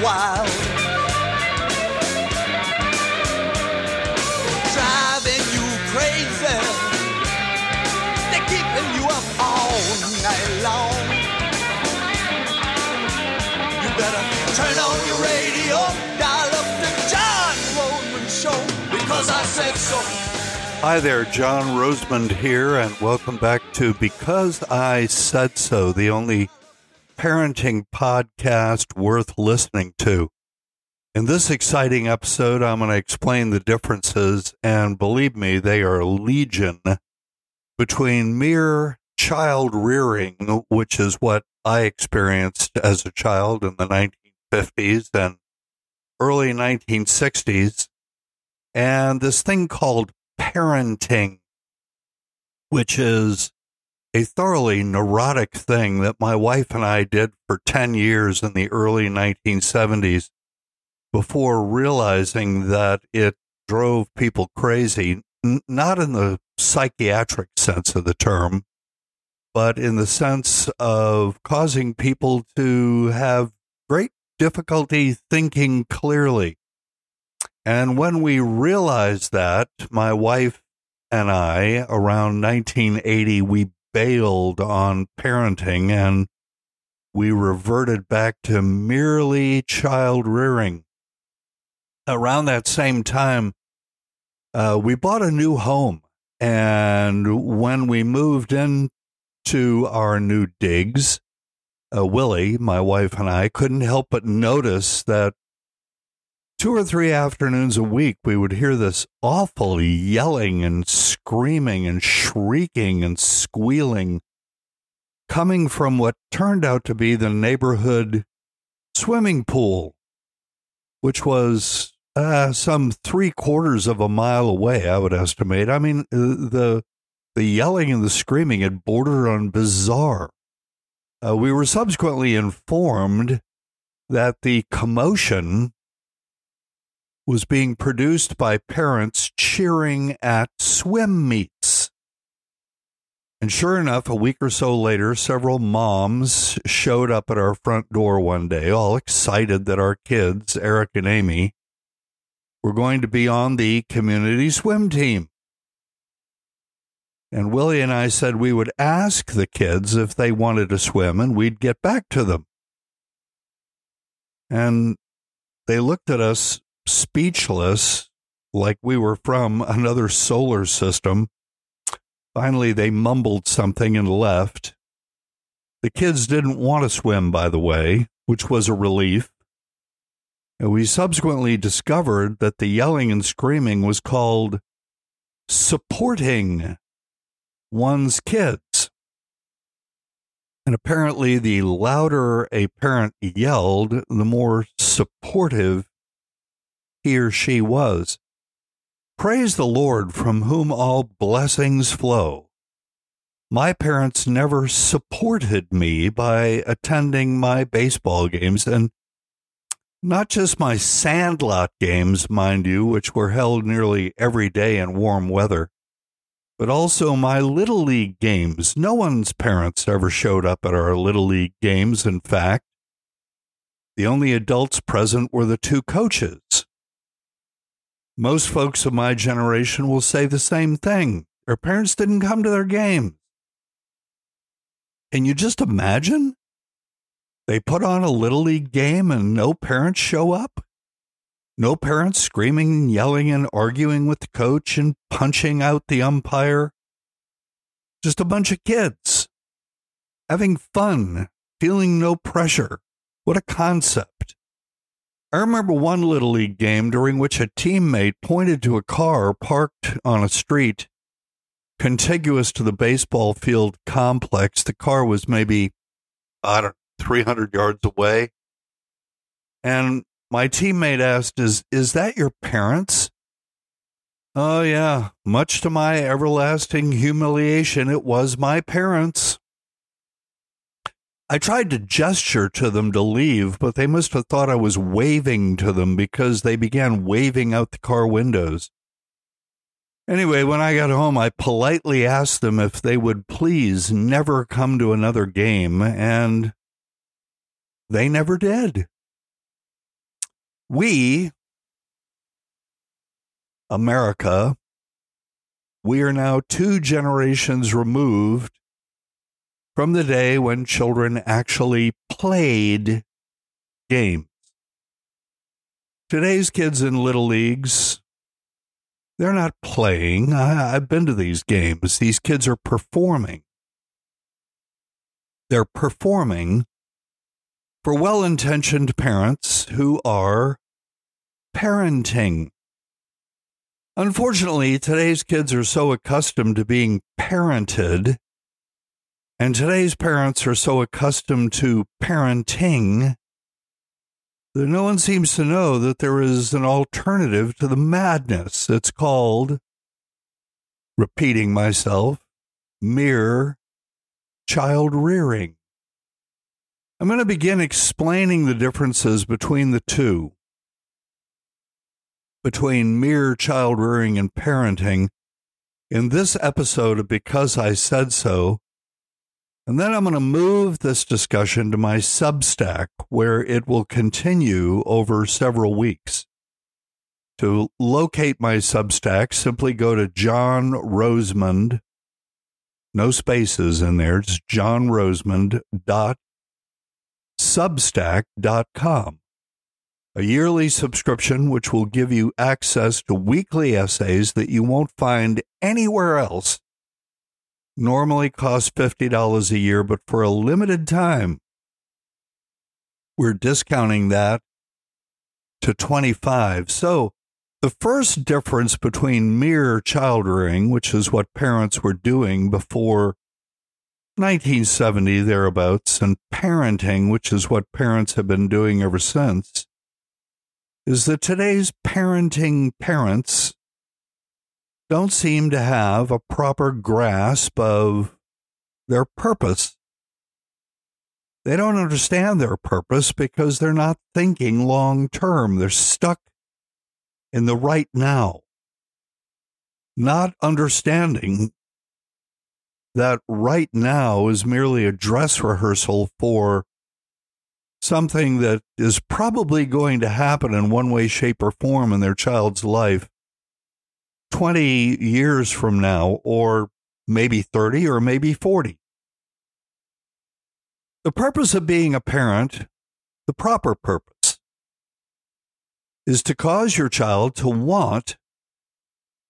Driving you crazy. They're keeping you up all night long. You better turn on your radio, dial up the John Rosemond show because I said so. Hi there, John Rosemond here, and welcome back to Because I Said So, the only parenting podcast worth listening to. In this exciting episode, I'm going to explain the differences, and believe me, they are legion, between mere child rearing, which is what I experienced as a child in the 1950s and early 1960s, and this thing called parenting, which is a thoroughly neurotic thing that my wife and I did for 10 years in the early 1970s before realizing that it drove people crazy, n- not in the psychiatric sense of the term, but in the sense of causing people to have great difficulty thinking clearly. And when we realized that, my wife and I, around 1980, we bailed on parenting and we reverted back to merely child rearing. Around that same time, uh, we bought a new home. And when we moved into our new digs, uh, Willie, my wife, and I couldn't help but notice that two or three afternoons a week, we would hear this awful yelling and screaming and shrieking and squealing coming from what turned out to be the neighborhood swimming pool, which was uh, some three quarters of a mile away, I would estimate. I mean, uh, the the yelling and the screaming had bordered on bizarre. Uh, we were subsequently informed that the commotion was being produced by parents cheering at swim meets. And sure enough, a week or so later, several moms showed up at our front door one day, all excited that our kids, Eric and Amy, were going to be on the community swim team. And Willie and I said we would ask the kids if they wanted to swim and we'd get back to them. And they looked at us speechless, like we were from another solar system. Finally, they mumbled something and left. The kids didn't want to swim, by the way, which was a relief. And we subsequently discovered that the yelling and screaming was called supporting one's kids. And apparently, the louder a parent yelled, the more supportive he or she was. Praise the Lord from whom all blessings flow. My parents never supported me by attending my baseball games and not just my sandlot games, mind you, which were held nearly every day in warm weather, but also my Little League games. No one's parents ever showed up at our Little League games, in fact. The only adults present were the two coaches. Most folks of my generation will say the same thing. Their parents didn't come to their games. Can you just imagine? They put on a little league game and no parents show up? No parents screaming and yelling and arguing with the coach and punching out the umpire? Just a bunch of kids having fun, feeling no pressure. What a concept. I remember one Little League game during which a teammate pointed to a car parked on a street contiguous to the baseball field complex. The car was maybe, I don't know, 300 yards away. And my teammate asked, is, is that your parents? Oh, yeah. Much to my everlasting humiliation, it was my parents. I tried to gesture to them to leave, but they must have thought I was waving to them because they began waving out the car windows. Anyway, when I got home, I politely asked them if they would please never come to another game, and they never did. We, America, we are now two generations removed from the day when children actually played games. Today's kids in little leagues, they're not playing. I, have been to these games. These kids are performing. They're performing for well intentioned parents who are parenting. Unfortunately, today's kids are so accustomed to being parented, and today's parents are so accustomed to parenting that no one seems to know that there is an alternative to the madness. It's called, repeating myself, mere child rearing. I'm going to begin explaining the differences between the two, between mere child rearing and parenting, in this episode of Because I Said So. And then I'm going to move this discussion to my Substack, where it will continue over several weeks. To locate my Substack, simply go to John Rosemond, no spaces in there, it's John Rosemond dot substack.com, a yearly subscription which will give you access to weekly essays that you won't find anywhere else. Normally costs $50 a year, but for a limited time, we're discounting that to 25. So, the first difference between mere child rearing, which is what parents were doing before 1970 thereabouts, and parenting, which is what parents have been doing ever since, is that today's parenting parents don't seem to have a proper grasp of their purpose. They don't understand their purpose because they're not thinking long term. They're stuck in the right now, not understanding that right now is merely a dress rehearsal for something that is probably going to happen in one way, shape, or form in their child's life 20 years from now, or maybe 30, or maybe 40. The purpose of being a parent, the proper purpose, is to cause your child to want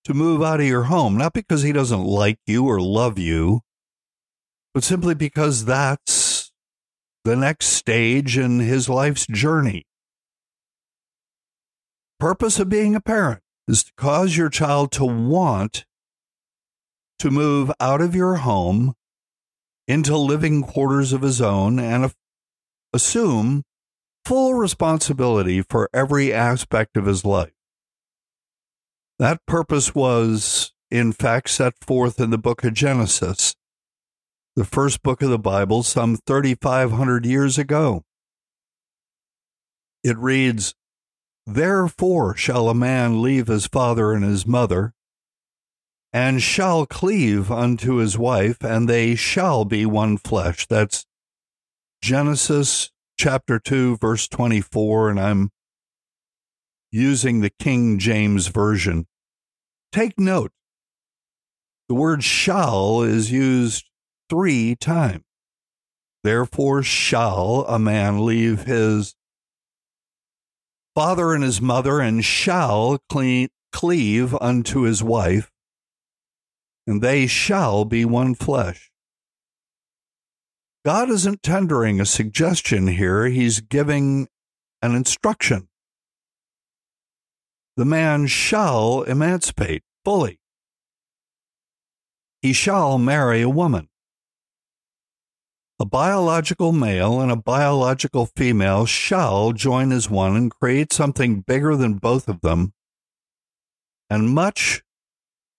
to move out of your home, not because he doesn't like you or love you, but simply because that's the next stage in his life's journey. Purpose of being a parent is to cause your child to want to move out of your home into living quarters of his own and assume full responsibility for every aspect of his life. That purpose was, in fact, set forth in the book of Genesis, the first book of the Bible, some 3,500 years ago. It reads, Therefore shall a man leave his father and his mother, and shall cleave unto his wife, and they shall be one flesh. That's Genesis chapter 2, verse 24, and I'm using the King James Version. Take note the word shall is used three times. Therefore, shall a man leave his father and his mother, and shall cleave unto his wife, and they shall be one flesh. God isn't tendering a suggestion here, He's giving an instruction the man shall emancipate fully. He shall marry a woman. A biological male and a biological female shall join as one and create something bigger than both of them, and much,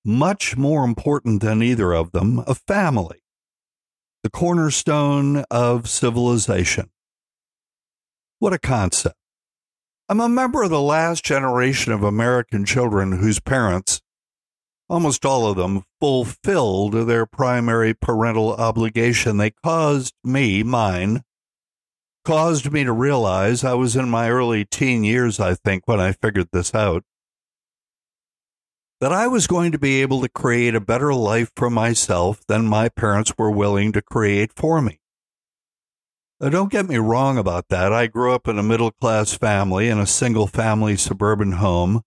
much more important than either of them, a family, the cornerstone of civilization. What a concept. I'm a member of the last generation of American children whose parents, almost all of them, fulfilled their primary parental obligation. They caused me, mine, caused me to realize I was in my early teen years, I think, when I figured this out that I was going to be able to create a better life for myself than my parents were willing to create for me. Now, don't get me wrong about that. I grew up in a middle class family in a single family suburban home.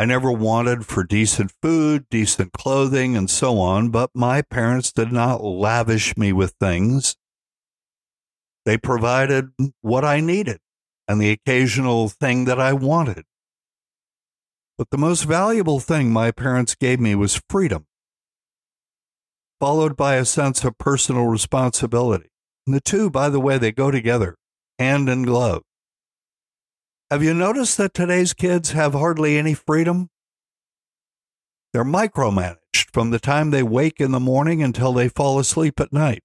I never wanted for decent food, decent clothing, and so on, but my parents did not lavish me with things. They provided what I needed and the occasional thing that I wanted. But the most valuable thing my parents gave me was freedom, followed by a sense of personal responsibility. And the two, by the way, they go together, hand in glove. Have you noticed that today's kids have hardly any freedom? They're micromanaged from the time they wake in the morning until they fall asleep at night.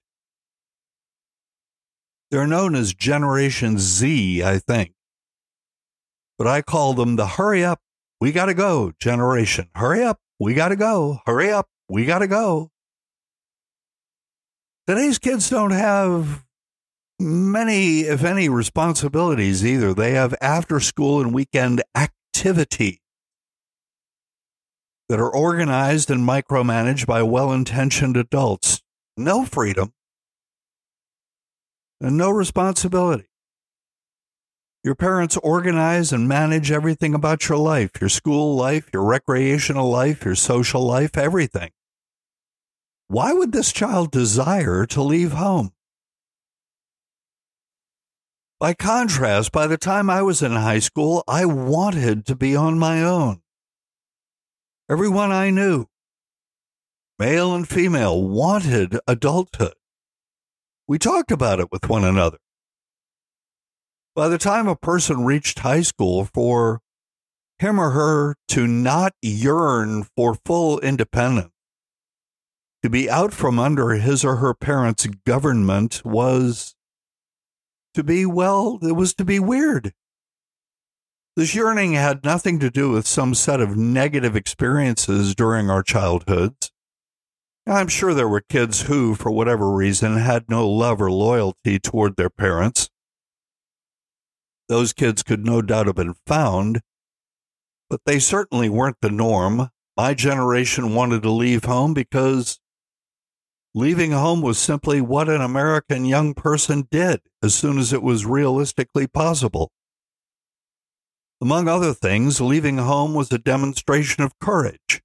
They're known as Generation Z, I think. But I call them the hurry up, we got to go generation. Hurry up. We got to go. Hurry up. We got to go. Today's kids don't have many, if any, responsibilities either. They have after school and weekend activity that are organized and micromanaged by well intentioned adults. No freedom and no responsibility. Your parents organize and manage everything about your life your school life, your recreational life, your social life, everything. Why would this child desire to leave home? By contrast, by the time I was in high school, I wanted to be on my own. Everyone I knew, male and female, wanted adulthood. We talked about it with one another. By the time a person reached high school, for him or her to not yearn for full independence, to be out from under his or her parents' government was to be, well, it was to be weird. This yearning had nothing to do with some set of negative experiences during our childhoods. I'm sure there were kids who, for whatever reason, had no love or loyalty toward their parents those kids could no doubt have been found, but they certainly weren't the norm. My generation wanted to leave home because leaving home was simply what an American young person did as soon as it was realistically possible. Among other things, leaving home was a demonstration of courage,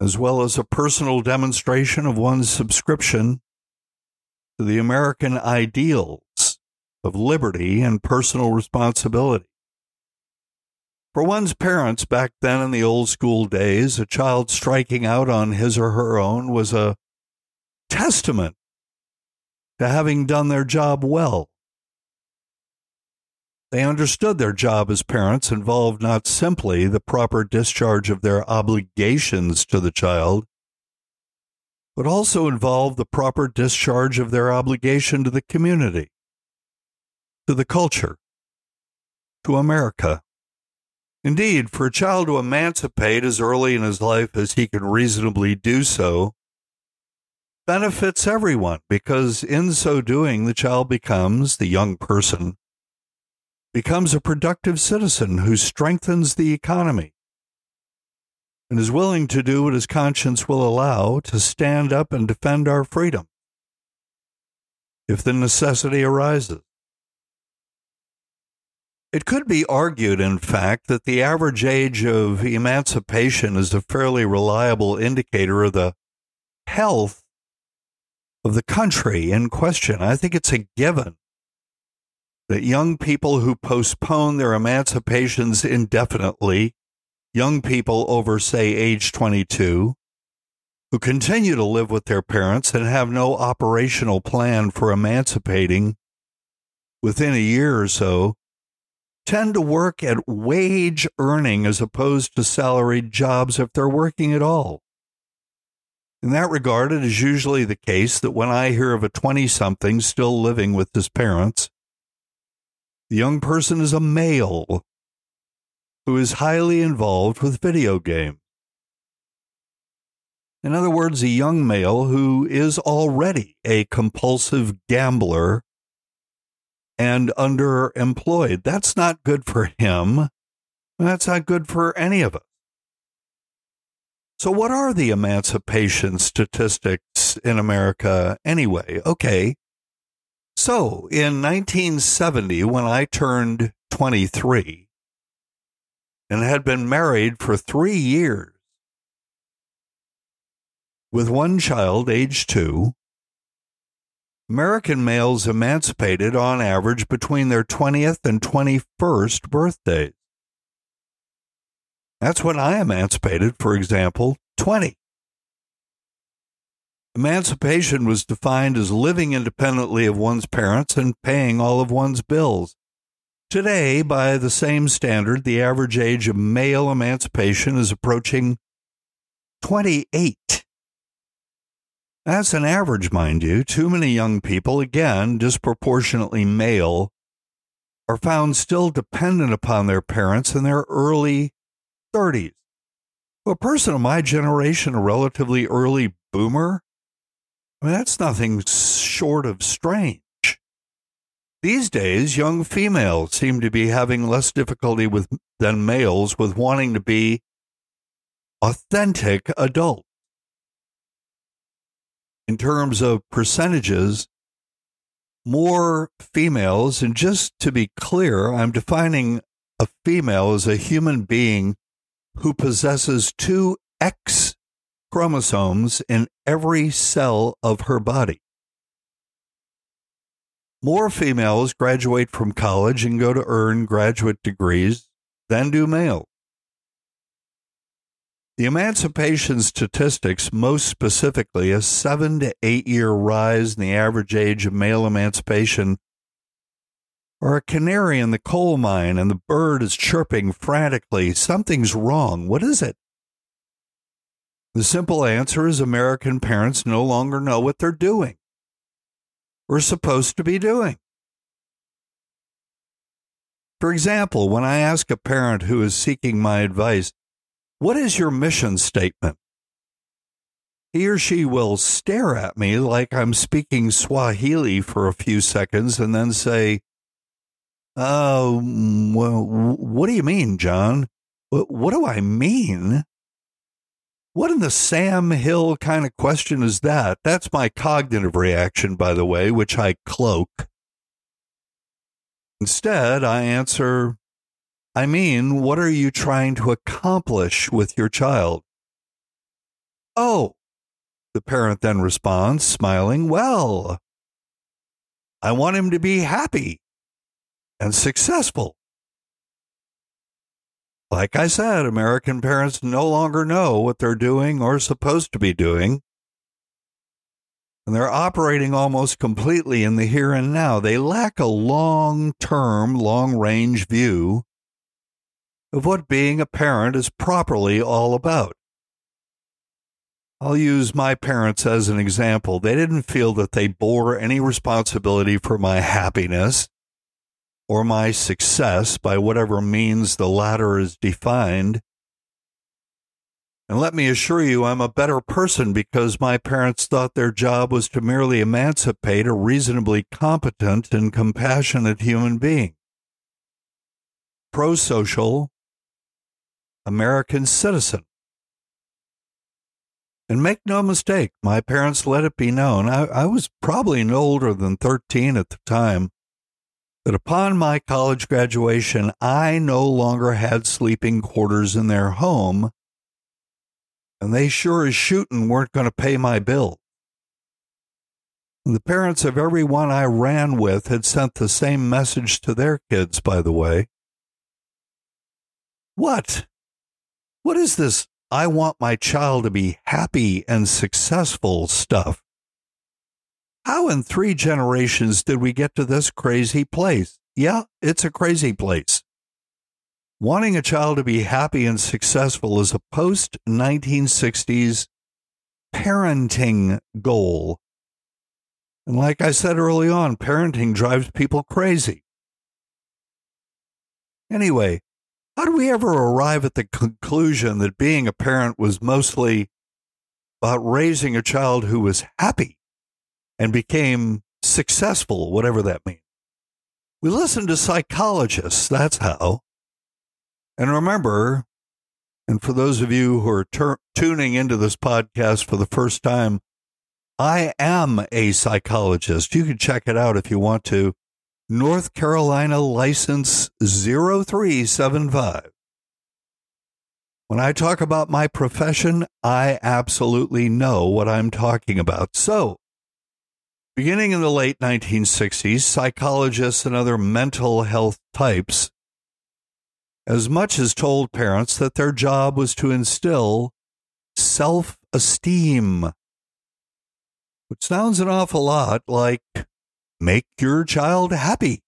as well as a personal demonstration of one's subscription to the American ideals of liberty and personal responsibility. For one's parents back then in the old school days, a child striking out on his or her own was a testament to having done their job well. They understood their job as parents involved not simply the proper discharge of their obligations to the child, but also involved the proper discharge of their obligation to the community to the culture, to America. Indeed, for a child to emancipate as early in his life as he can reasonably do so benefits everyone because in so doing, the child becomes, the young person, becomes a productive citizen who strengthens the economy and is willing to do what his conscience will allow to stand up and defend our freedom if the necessity arises. It could be argued, in fact, that the average age of emancipation is a fairly reliable indicator of the health of the country in question. I think it's a given that young people who postpone their emancipations indefinitely, young people over, say, age 22, who continue to live with their parents and have no operational plan for emancipating within a year or so, tend to work at wage earning as opposed to salaried jobs if they're working at all. In that regard, it is usually the case that when I hear of a 20 something still living with his parents, the young person is a male who is highly involved with video games. In other words, a young male who is already a compulsive gambler and underemployed. That's not good for him. That's not good for any of us. So, what are the emancipation statistics in America anyway? Okay. So, in 1970, when I turned 23 and had been married for three years with one child, age two, American males emancipated on average between their 20th and 21st birthdays. That's when I emancipated, for example, 20. Emancipation was defined as living independently of one's parents and paying all of one's bills. Today, by the same standard, the average age of male emancipation is approaching 28. That's an average, mind you. Too many young people, again, disproportionately male, are found still dependent upon their parents in their early 30s. a person of my generation, a relatively early boomer, I mean, that's nothing short of strange. These days, young females seem to be having less difficulty with than males with wanting to be authentic adults. In terms of percentages, more females, and just to be clear, I'm defining a female as a human being who possesses two X chromosomes in every cell of her body. More females graduate from college and go to earn graduate degrees than do males. The emancipation statistics, most specifically, a seven to eight year rise in the average age of male emancipation or a canary in the coal mine and the bird is chirping frantically. Something's wrong. What is it? The simple answer is American parents no longer know what they're doing or supposed to be doing. For example, when I ask a parent who is seeking my advice, What is your mission statement? He or she will stare at me like I'm speaking Swahili for a few seconds and then say, uh, well, what do you mean, John? What do I mean? What in the Sam Hill kind of question is that? That's my cognitive reaction, by the way, which I cloak. Instead, I answer, I mean, what are you trying to accomplish with your child? Oh, the parent then responds, smiling, well, I want him to be happy and successful. Like I said, American parents no longer know what they're doing or supposed to be doing. And they're operating almost completely in the here and now. They lack a long term, long range view of what being a parent is properly all about. I'll use my parents as an example. They didn't feel that they bore any responsibility for my happiness or my success by whatever means the latter is defined. And let me assure you, I'm a better person because my parents thought their job was to merely emancipate a reasonably competent and compassionate human being. Pro social American citizen. And make no mistake, my parents let it be known. I, I was probably no older than 13 at the time that upon my college graduation, I no longer had sleeping quarters in their home, and they sure as shooting weren't going to pay my bill. The parents of everyone I ran with had sent the same message to their kids, by the way. What? What is this? I want my child to be happy and successful stuff. How in three generations did we get to this crazy place? Yeah, it's a crazy place. Wanting a child to be happy and successful is a post 1960s parenting goal. And like I said early on, parenting drives people crazy. Anyway, how do we ever arrive at the conclusion that being a parent was mostly about raising a child who was happy? And became successful, whatever that means. We listen to psychologists. That's how. And remember, and for those of you who are ter- tuning into this podcast for the first time, I am a psychologist. You can check it out if you want to. North Carolina license 0375. When I talk about my profession, I absolutely know what I'm talking about. So, beginning in the late 1960s, psychologists and other mental health types as much as told parents that their job was to instill self esteem, which sounds an awful lot like make your child happy.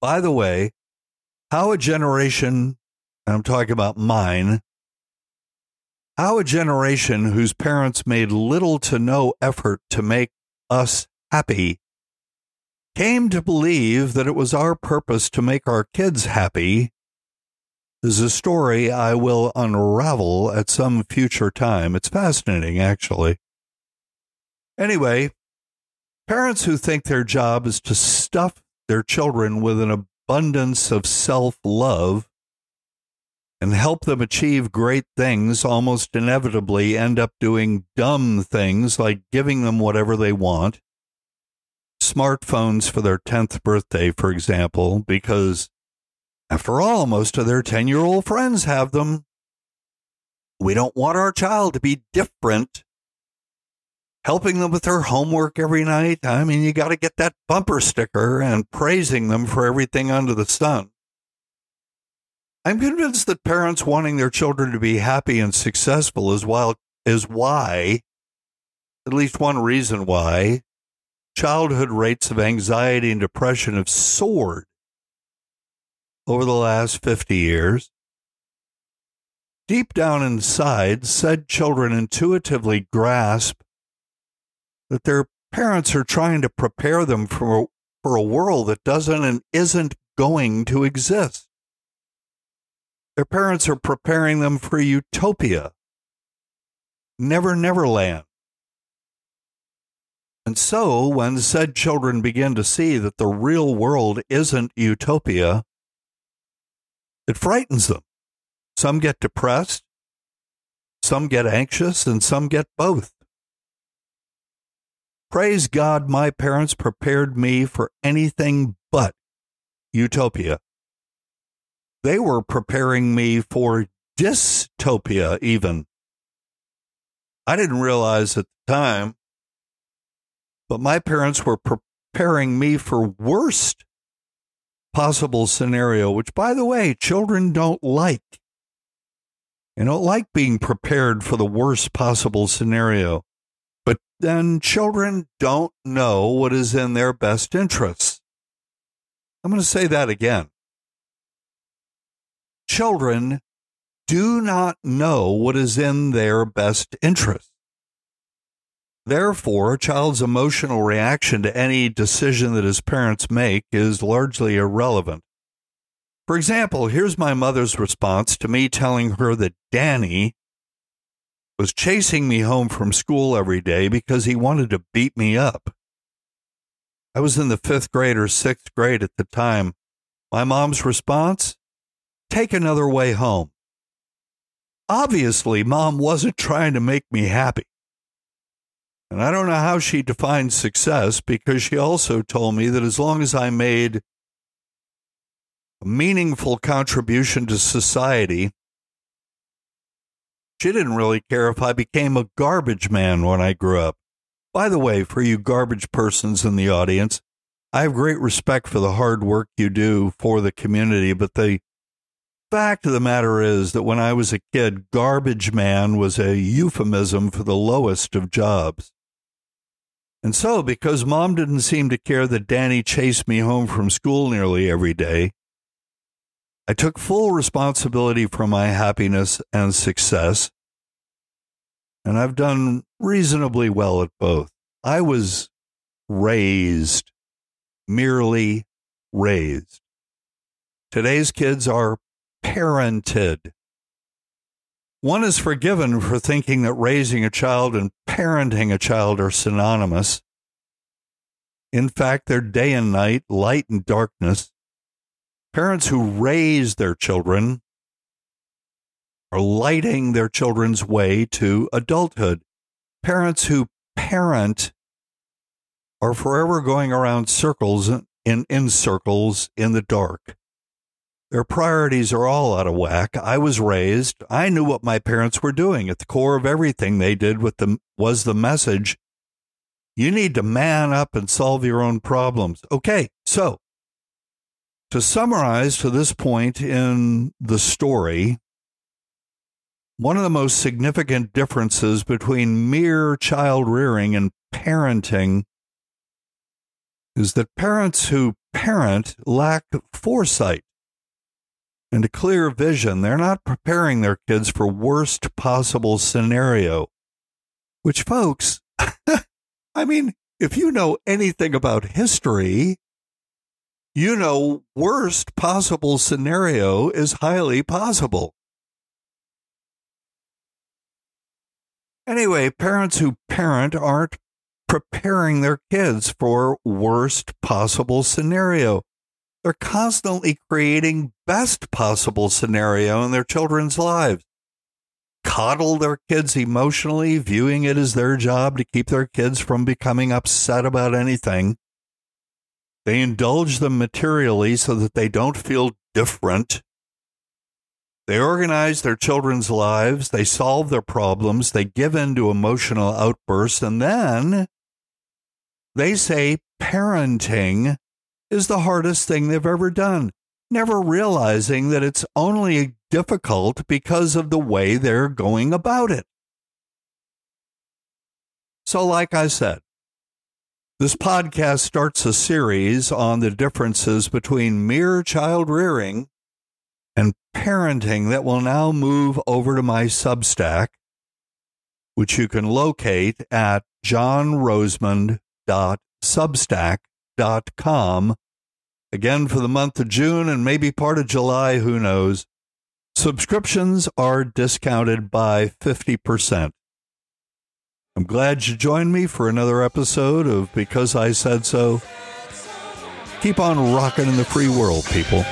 By the way, how a generation, I'm talking about mine, how a generation whose parents made little to no effort to make us happy came to believe that it was our purpose to make our kids happy is a story I will unravel at some future time. It's fascinating, actually. Anyway, parents who think their job is to stuff their children with an abundance of self love and help them achieve great things almost inevitably end up doing dumb things like giving them whatever they want smartphones for their 10th birthday, for example, because after all, most of their 10 year old friends have them. We don't want our child to be different. Helping them with their homework every night. I mean, you got to get that bumper sticker and praising them for everything under the sun. I'm convinced that parents wanting their children to be happy and successful is, while, is why, at least one reason why, childhood rates of anxiety and depression have soared over the last 50 years. Deep down inside, said children intuitively grasp that their parents are trying to prepare them for, for a world that doesn't and isn't going to exist. Their parents are preparing them for utopia, never, never land. And so, when said children begin to see that the real world isn't utopia, it frightens them. Some get depressed, some get anxious, and some get both. Praise God, my parents prepared me for anything but utopia. They were preparing me for dystopia, even. I didn't realize at the time but my parents were preparing me for worst possible scenario, which by the way, children don't like. They don't like being prepared for the worst possible scenario. But then children don't know what is in their best interests. I'm going to say that again. Children do not know what is in their best interest. Therefore, a child's emotional reaction to any decision that his parents make is largely irrelevant. For example, here's my mother's response to me telling her that Danny was chasing me home from school every day because he wanted to beat me up. I was in the fifth grade or sixth grade at the time. My mom's response? Take another way home. Obviously, mom wasn't trying to make me happy. And I don't know how she defined success because she also told me that as long as I made a meaningful contribution to society, she didn't really care if I became a garbage man when I grew up. By the way, for you garbage persons in the audience, I have great respect for the hard work you do for the community, but the fact of the matter is that when I was a kid, garbage man was a euphemism for the lowest of jobs. And so, because mom didn't seem to care that Danny chased me home from school nearly every day, I took full responsibility for my happiness and success. And I've done reasonably well at both. I was raised, merely raised. Today's kids are parented. One is forgiven for thinking that raising a child and parenting a child are synonymous. In fact, they're day and night, light and darkness. Parents who raise their children are lighting their children's way to adulthood. Parents who parent are forever going around circles in, in circles in the dark. Their priorities are all out of whack. I was raised, I knew what my parents were doing. At the core of everything they did with them was the message you need to man up and solve your own problems. Okay, so to summarize to this point in the story, one of the most significant differences between mere child rearing and parenting is that parents who parent lack foresight and a clear vision. They're not preparing their kids for worst possible scenario. Which folks, I mean, if you know anything about history, you know worst possible scenario is highly possible. Anyway, parents who parent aren't preparing their kids for worst possible scenario. They're constantly creating best possible scenario in their children's lives. Coddle their kids emotionally, viewing it as their job to keep their kids from becoming upset about anything. They indulge them materially so that they don't feel different they organize their children's lives, they solve their problems, they give in to emotional outbursts, and then they say parenting is the hardest thing they've ever done, never realizing that it's only difficult because of the way they're going about it. So, like I said, this podcast starts a series on the differences between mere child rearing and parenting that will now move over to my Substack, which you can locate at johnrosemond.substack.com. Again, for the month of June and maybe part of July, who knows. Subscriptions are discounted by 50%. I'm glad you joined me for another episode of Because I Said So. Keep on rocking in the free world, people.